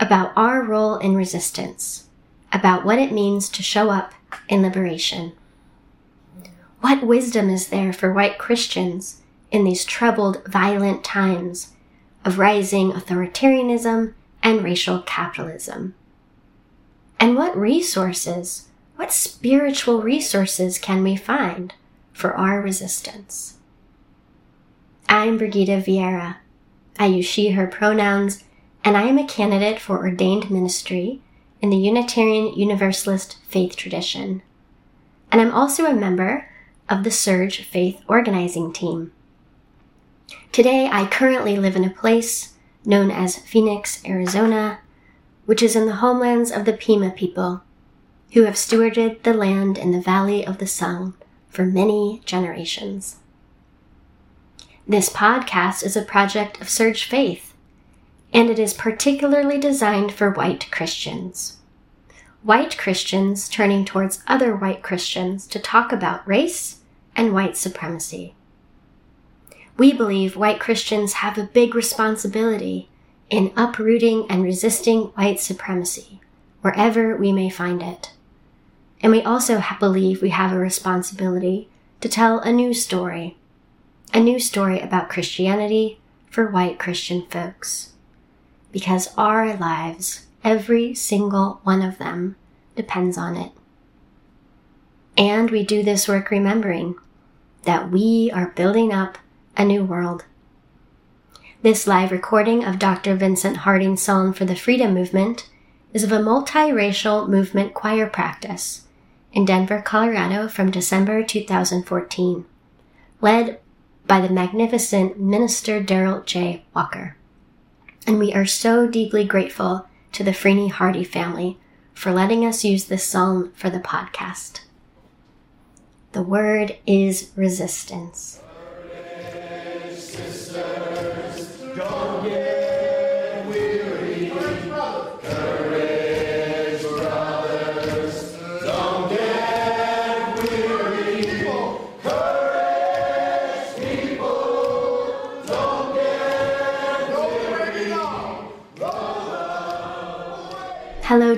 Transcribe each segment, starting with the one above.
about our role in resistance, about what it means to show up in liberation? What wisdom is there for white Christians in these troubled, violent times of rising authoritarianism and racial capitalism? And what resources, what spiritual resources can we find for our resistance? I'm Brigitta Vieyra. I use she, her pronouns, and I am a candidate for ordained ministry in the Unitarian Universalist faith tradition. And I'm also a member of the SURJ Faith Organizing Team. Today, I currently live in a place known as Phoenix, Arizona, which is in the homelands of the Pima people, who have stewarded the land in the Valley of the Sun for many generations. This podcast is a project of SURJ Faith, and it is particularly designed for white Christians. White Christians turning towards other white Christians to talk about race and white supremacy. We believe white Christians have a big responsibility in uprooting and resisting white supremacy, wherever we may find it. And we also believe we have a responsibility to tell a new story a new story about Christianity for white Christian folks. Because our lives, every single one of them, depends on it. And we do this work remembering that we are building up a new world. This live recording of Dr. Vincent Harding's Song for the Freedom Movement is of a multiracial movement choir practice in Denver, Colorado from December 2014, led by the magnificent Minister Daryl J. Walker. And we are so deeply grateful to the Freeney Harding family for letting us use this psalm for the podcast. The word is resistance.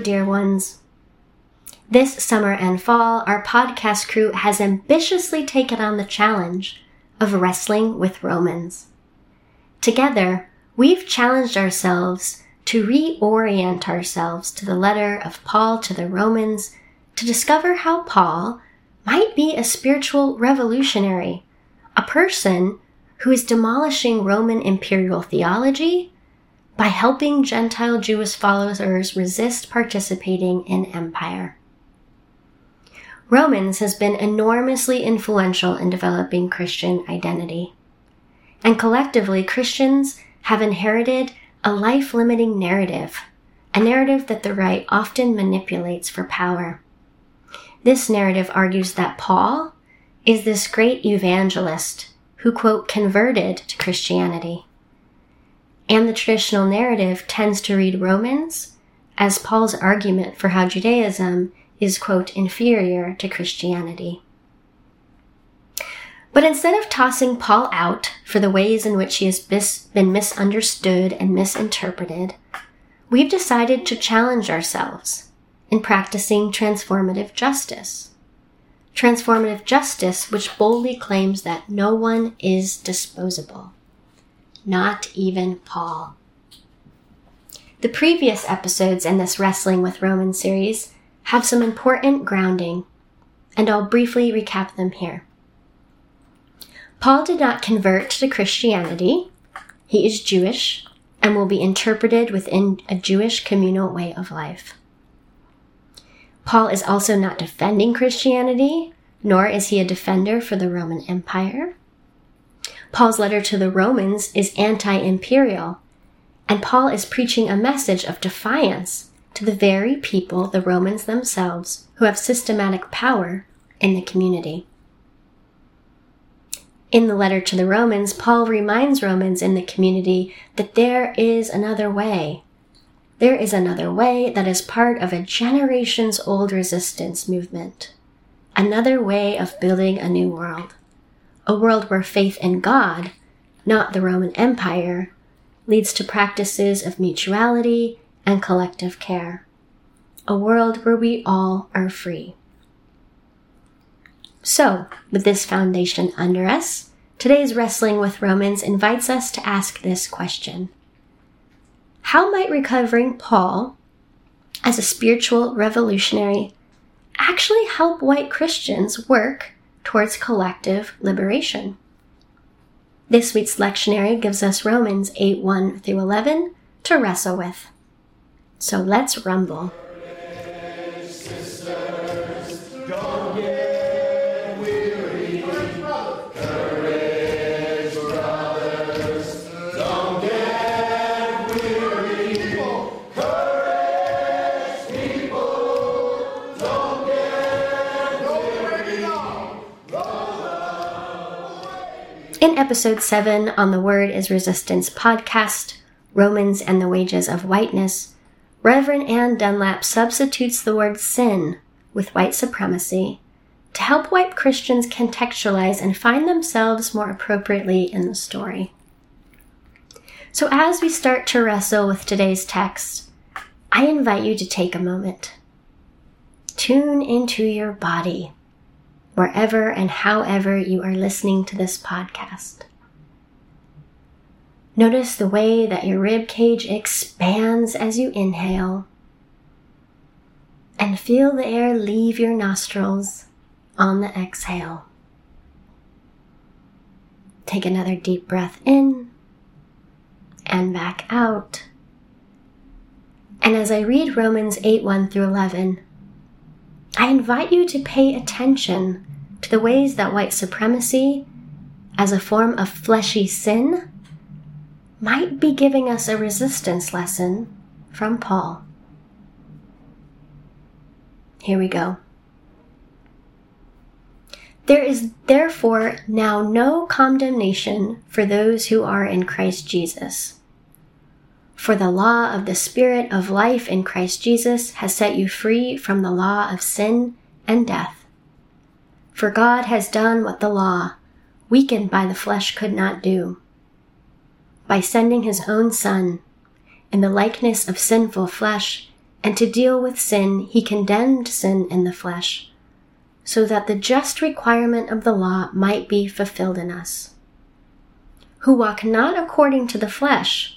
Dear ones. This summer and fall, our podcast crew has ambitiously taken on the challenge of wrestling with Romans. Together, we've challenged ourselves to reorient ourselves to the letter of Paul to the Romans to discover how Paul might be a spiritual revolutionary, a person who is demolishing Roman imperial theology by helping Gentile Jewish followers resist participating in empire. Romans has been enormously influential in developing Christian identity. And collectively, Christians have inherited a life limiting narrative, a narrative that the right often manipulates for power. This narrative argues that Paul is this great evangelist who, quote, converted to Christianity and the traditional narrative tends to read Romans as Paul's argument for how Judaism is, quote, inferior to Christianity. But instead of tossing Paul out for the ways in which he has been misunderstood and misinterpreted, we've decided to challenge ourselves in practicing transformative justice. Transformative justice, which boldly claims that no one is disposable not even Paul. The previous episodes in this Wrestling with Roman series have some important grounding, and I'll briefly recap them here. Paul did not convert to Christianity. He is Jewish and will be interpreted within a Jewish communal way of life. Paul is also not defending Christianity, nor is he a defender for the Roman Empire. Paul's letter to the Romans is anti imperial, and Paul is preaching a message of defiance to the very people, the Romans themselves, who have systematic power in the community. In the letter to the Romans, Paul reminds Romans in the community that there is another way. There is another way that is part of a generations old resistance movement. Another way of building a new world. A world where faith in God, not the Roman Empire, leads to practices of mutuality and collective care. A world where we all are free. So, with this foundation under us, today's Wrestling with Romans invites us to ask this question How might recovering Paul, as a spiritual revolutionary, actually help white Christians work towards collective liberation? This week's lectionary gives us Romans 8 1 through 11 to wrestle with. So let's rumble. Episode 7 on the Word is Resistance podcast, Romans and the Wages of Whiteness, Reverend Anne Dunlap substitutes the word sin with white supremacy to help white Christians contextualize and find themselves more appropriately in the story. So, as we start to wrestle with today's text, I invite you to take a moment. Tune into your body wherever and however you are listening to this podcast. Notice the way that your rib cage expands as you inhale. And feel the air leave your nostrils on the exhale. Take another deep breath in and back out. And as I read Romans 8 1 through 11, I invite you to pay attention to the ways that white supremacy, as a form of fleshy sin, might be giving us a resistance lesson from Paul. Here we go. There is therefore now no condemnation for those who are in Christ Jesus. For the law of the Spirit of life in Christ Jesus has set you free from the law of sin and death. For God has done what the law, weakened by the flesh, could not do. By sending his own Son, in the likeness of sinful flesh, and to deal with sin, he condemned sin in the flesh, so that the just requirement of the law might be fulfilled in us, who walk not according to the flesh,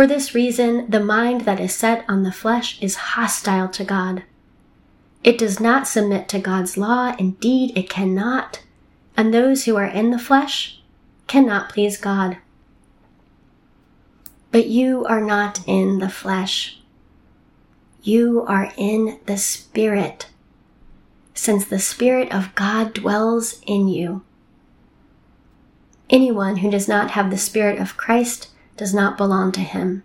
For this reason, the mind that is set on the flesh is hostile to God it does not submit to God's law. Indeed, it cannot. And those who are in the flesh cannot please God. But you are not in the flesh. You are in the Spirit, since the Spirit of God dwells in you. Anyone who does not have the Spirit of Christ does not belong to him.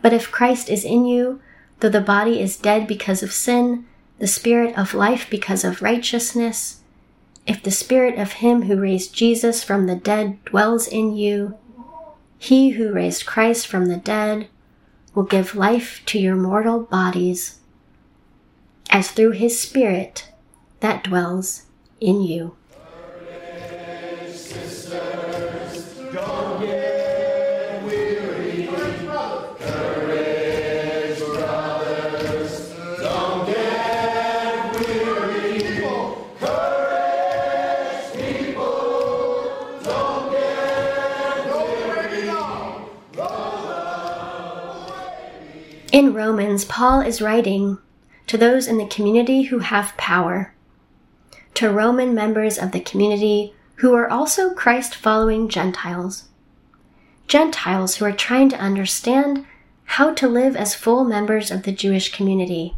But if Christ is in you, though the body is dead because of sin, the Spirit of life because of righteousness, if the Spirit of Him who raised Jesus from the dead dwells in you, He who raised Christ from the dead will give life to your mortal bodies, as through His Spirit that dwells in you. Romans, Paul is writing to those in the community who have power, to Roman members of the community who are also Christ following Gentiles. Gentiles who are trying to understand how to live as full members of the Jewish community,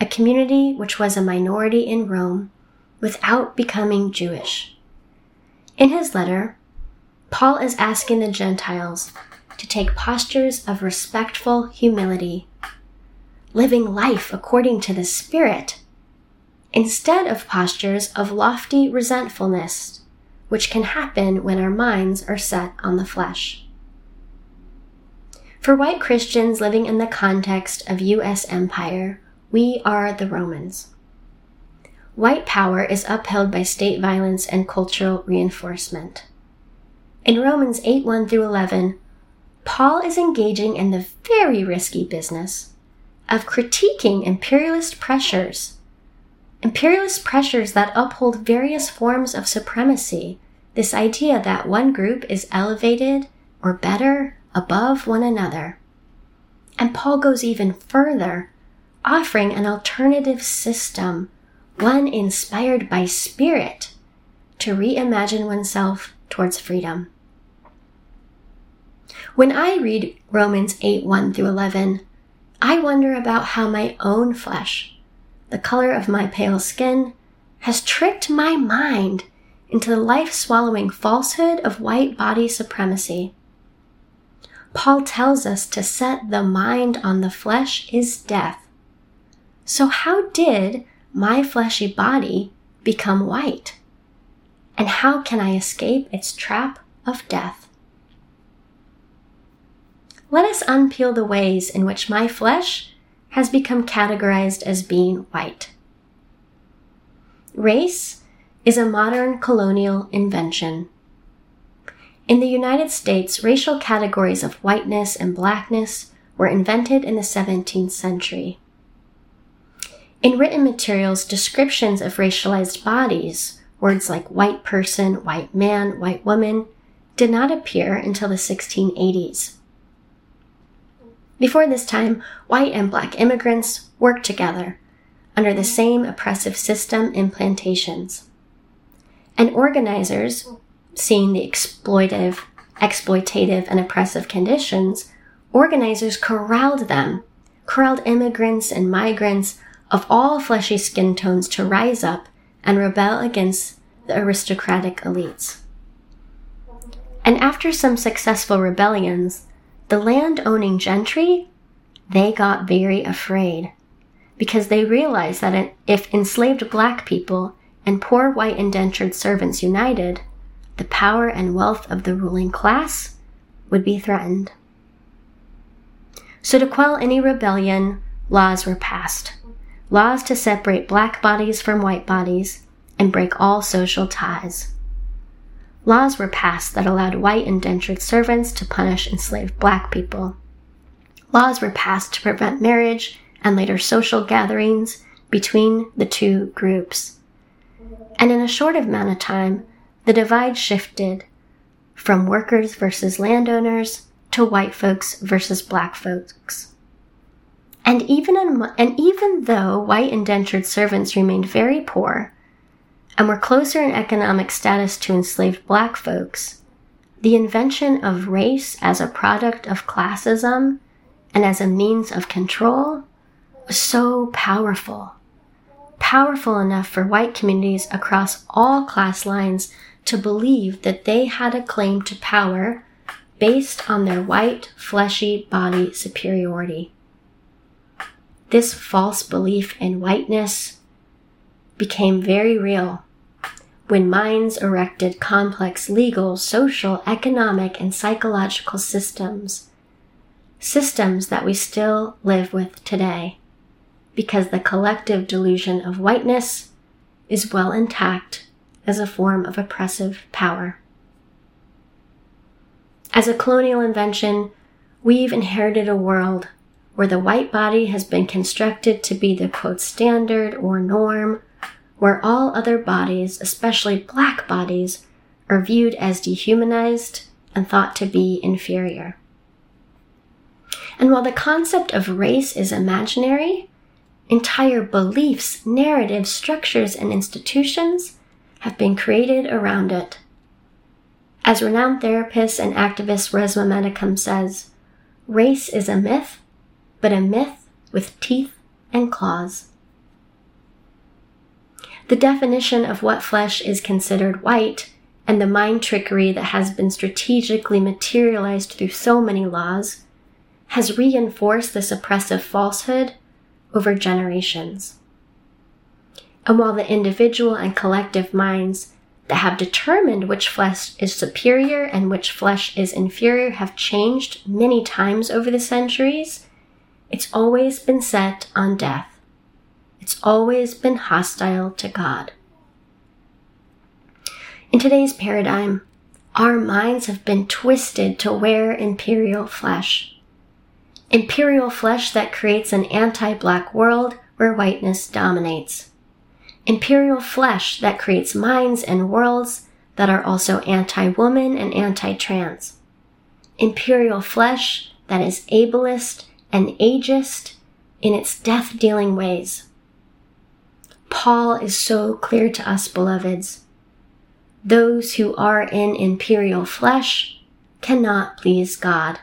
a community which was a minority in Rome, without becoming Jewish. In his letter, Paul is asking the Gentiles to take postures of respectful humility, living life according to the Spirit, instead of postures of lofty resentfulness, which can happen when our minds are set on the flesh. For white Christians living in the context of U.S. empire, we are the Romans. White power is upheld by state violence and cultural reinforcement. In Romans 8 1 through 11, Paul is engaging in the very risky business of critiquing imperialist pressures. Imperialist pressures that uphold various forms of supremacy, this idea that one group is elevated or better above one another. And Paul goes even further, offering an alternative system, one inspired by spirit, to reimagine oneself towards freedom. When I read Romans 8 1 through 11, I wonder about how my own flesh, the color of my pale skin, has tricked my mind into the life swallowing falsehood of white body supremacy. Paul tells us to set the mind on the flesh is death. So, how did my fleshy body become white? And how can I escape its trap of death? Let us unpeel the ways in which my flesh has become categorized as being white. Race is a modern colonial invention. In the United States, racial categories of whiteness and blackness were invented in the 17th century. In written materials, descriptions of racialized bodies, words like white person, white man, white woman, did not appear until the 1680s. Before this time, white and black immigrants worked together under the same oppressive system in plantations. And organizers, seeing the exploitive, exploitative, and oppressive conditions, organizers corralled them, corralled immigrants and migrants of all fleshy skin tones to rise up and rebel against the aristocratic elites. And after some successful rebellions, the land owning gentry, they got very afraid because they realized that if enslaved black people and poor white indentured servants united, the power and wealth of the ruling class would be threatened. So, to quell any rebellion, laws were passed. Laws to separate black bodies from white bodies and break all social ties laws were passed that allowed white indentured servants to punish enslaved black people. Laws were passed to prevent marriage and later social gatherings between the two groups. And in a short amount of time, the divide shifted from workers versus landowners to white folks versus black folks. And even, in, and even though white indentured servants remained very poor, and were closer in economic status to enslaved black folks, the invention of race as a product of classism and as a means of control was so powerful. Powerful enough for white communities across all class lines to believe that they had a claim to power based on their white, fleshy body superiority. This false belief in whiteness became very real when minds erected complex legal, social, economic, and psychological systems. Systems that we still live with today, because the collective delusion of whiteness is well intact as a form of oppressive power. As a colonial invention, we've inherited a world where the white body has been constructed to be the quote standard or norm where all other bodies, especially black bodies, are viewed as dehumanized and thought to be inferior. And while the concept of race is imaginary, Entire beliefs, narratives, structures, and institutions have been created around it. As renowned therapist and activist Resmaa Menakem says, race is a myth, but a myth with teeth and claws. The definition of what flesh is considered white and the mind trickery that has been strategically materialized through so many laws has reinforced this oppressive falsehood over generations. And while the individual and collective minds that have determined which flesh is superior and which flesh is inferior have changed many times over the centuries, it's always been set on death. It's always been hostile to God. In today's paradigm, our minds have been twisted to wear imperial flesh. Imperial flesh that creates an anti black world where whiteness dominates. Imperial flesh that creates minds and worlds that are also anti woman and anti trans. Imperial flesh that is ableist and ageist in its death dealing ways. Paul is so clear to us, beloveds. Those who are in imperial flesh cannot please God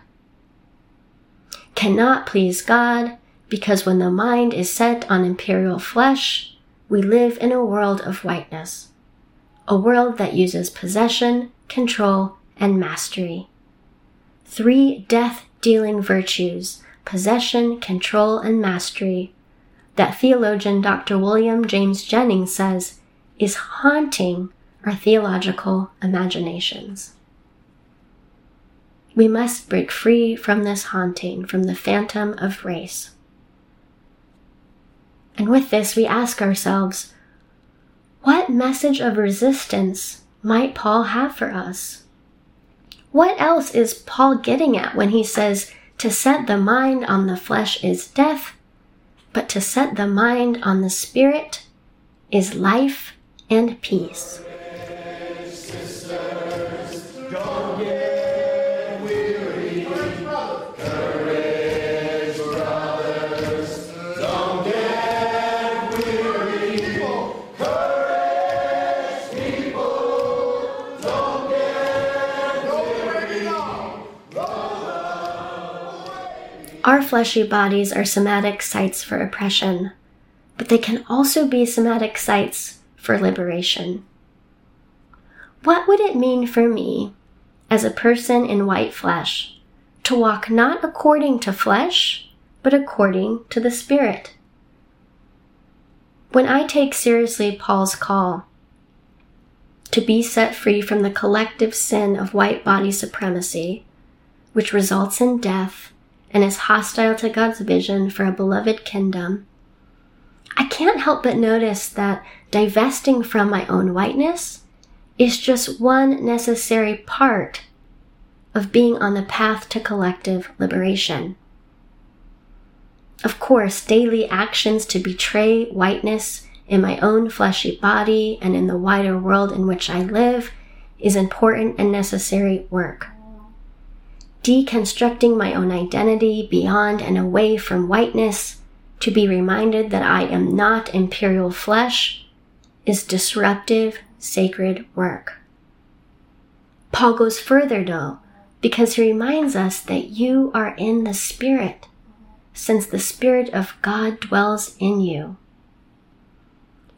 cannot please God because when the mind is set on imperial flesh, we live in a world of whiteness, a world that uses possession, control, and mastery. Three death dealing virtues possession, control, and mastery that theologian Dr. William James Jennings says is haunting our theological imaginations. We must break free from this haunting, from the phantom of race. And with this, we ask ourselves, what message of resistance might Paul have for us? What else is Paul getting at when he says, to set the mind on the flesh is death, but to set the mind on the spirit is life and peace? Fleshy bodies are somatic sites for oppression, but they can also be somatic sites for liberation. What would it mean for me, as a person in white flesh, to walk not according to flesh, but according to the Spirit? When I take seriously Paul's call to be set free from the collective sin of white body supremacy, which results in death and is hostile to God's vision for a beloved kingdom, I can't help but notice that divesting from my own whiteness is just one necessary part of being on the path to collective liberation. Of course, daily actions to betray whiteness in my own fleshy body and in the wider world in which I live is important and necessary work deconstructing my own identity beyond and away from whiteness to be reminded that I am not imperial flesh is disruptive, sacred work. Paul goes further though, because he reminds us that you are in the Spirit, since the Spirit of God dwells in you.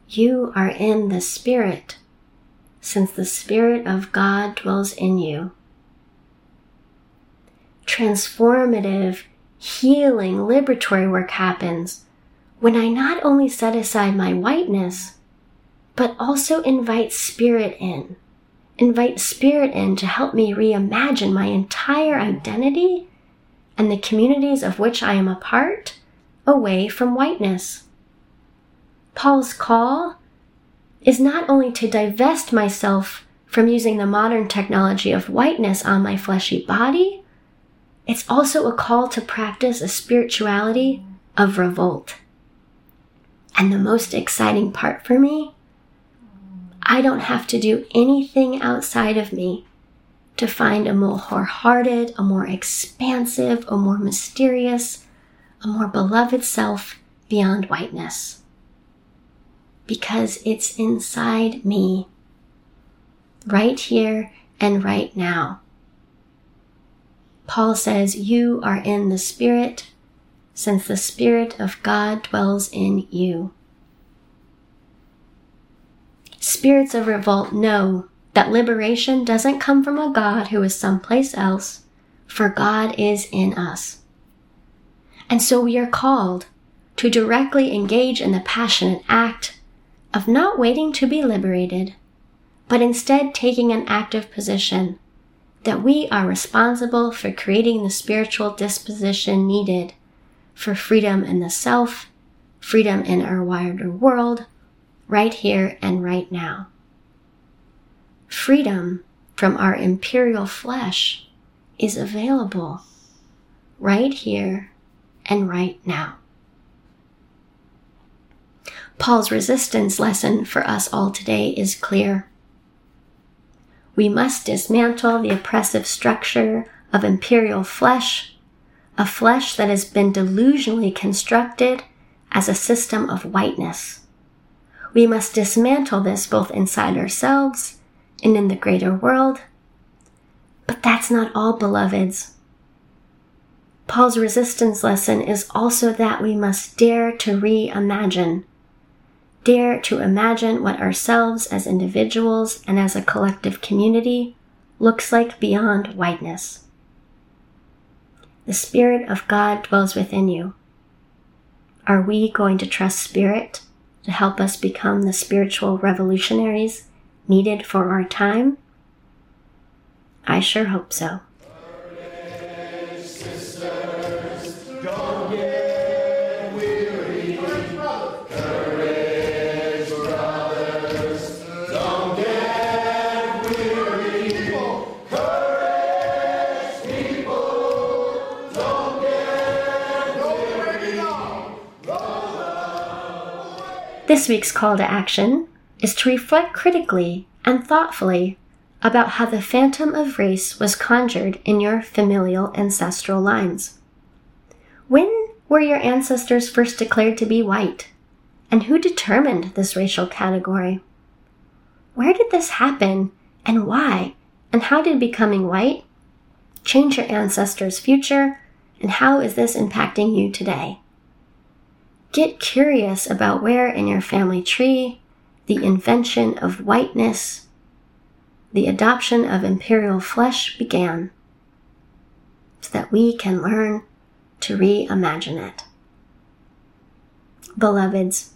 You are in the Spirit, since the Spirit of God dwells in you transformative, healing, liberatory work happens when I not only set aside my whiteness, but also invite spirit in. Invite spirit in to help me reimagine my entire identity and the communities of which I am a part away from whiteness. Paul's call is not only to divest myself from using the modern technology of whiteness on my fleshy body, it's also a call to practice a spirituality of revolt. And the most exciting part for me, I don't have to do anything outside of me to find a more wholehearted, a more expansive, a more mysterious, a more beloved self beyond whiteness. Because it's inside me, right here and right now. Paul says, You are in the Spirit, since the Spirit of God dwells in you. Spirits of revolt know that liberation doesn't come from a God who is someplace else, for God is in us. And so we are called to directly engage in the passionate act of not waiting to be liberated, but instead taking an active position that we are responsible for creating the spiritual disposition needed for freedom in the self, freedom in our wider world, right here and right now. Freedom from our imperial flesh is available right here and right now. Paul's resistance lesson for us all today is clear. We must dismantle the oppressive structure of imperial flesh, a flesh that has been delusionally constructed as a system of whiteness. We must dismantle this both inside ourselves and in the greater world. But that's not all, beloveds. Paul's resistance lesson is also that we must dare to reimagine. Dare to imagine what ourselves as individuals and as a collective community looks like beyond whiteness. The Spirit of God dwells within you. Are we going to trust Spirit to help us become the spiritual revolutionaries needed for our time? I sure hope so. This week's call to action is to reflect critically and thoughtfully about how the phantom of race was conjured in your familial ancestral lines. When were your ancestors first declared to be white? And who determined this racial category? Where did this happen and why? And how did becoming white change your ancestors' future? And how is this impacting you today? Get curious about where in your family tree the invention of whiteness, the adoption of imperial flesh began, so that we can learn to reimagine it. Beloveds,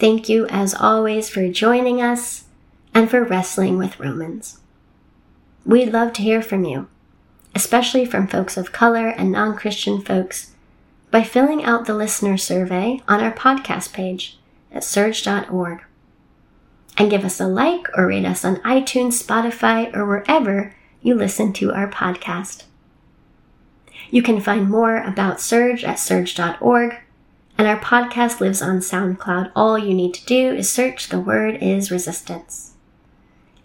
thank you as always for joining us and for wrestling with Romans. We'd love to hear from you, especially from folks of color and non Christian folks by filling out the listener survey on our podcast page at surj.org. And give us a like or rate us on iTunes, Spotify, or wherever you listen to our podcast. You can find more about SURJ at surj.org, and our podcast lives on SoundCloud. All you need to do is search the word is resistance.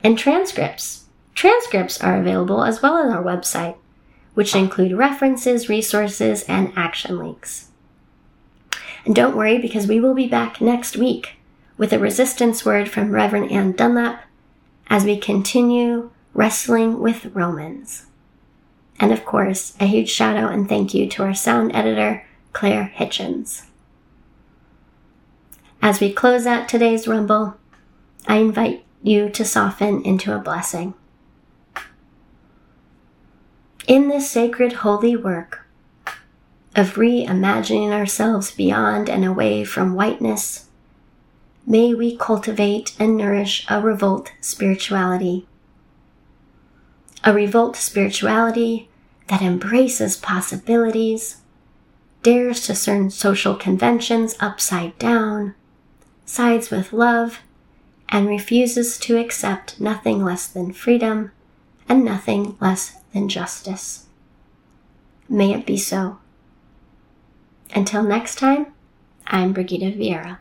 And transcripts. Transcripts are available as well as our website which include references, resources, and action links. And don't worry because we will be back next week with a resistance word from Reverend Anne Dunlap as we continue wrestling with Romans. And of course, a huge shout out and thank you to our sound editor, Claire Hitchens. As we close out today's Rumble, I invite you to soften into a blessing. In this sacred holy work of reimagining ourselves beyond and away from whiteness, may we cultivate and nourish a revolt spirituality. A revolt spirituality that embraces possibilities, dares to turn social conventions upside down, sides with love, and refuses to accept nothing less than freedom and nothing less than justice. May it be so. Until next time, I'm Brigitta Vieyra.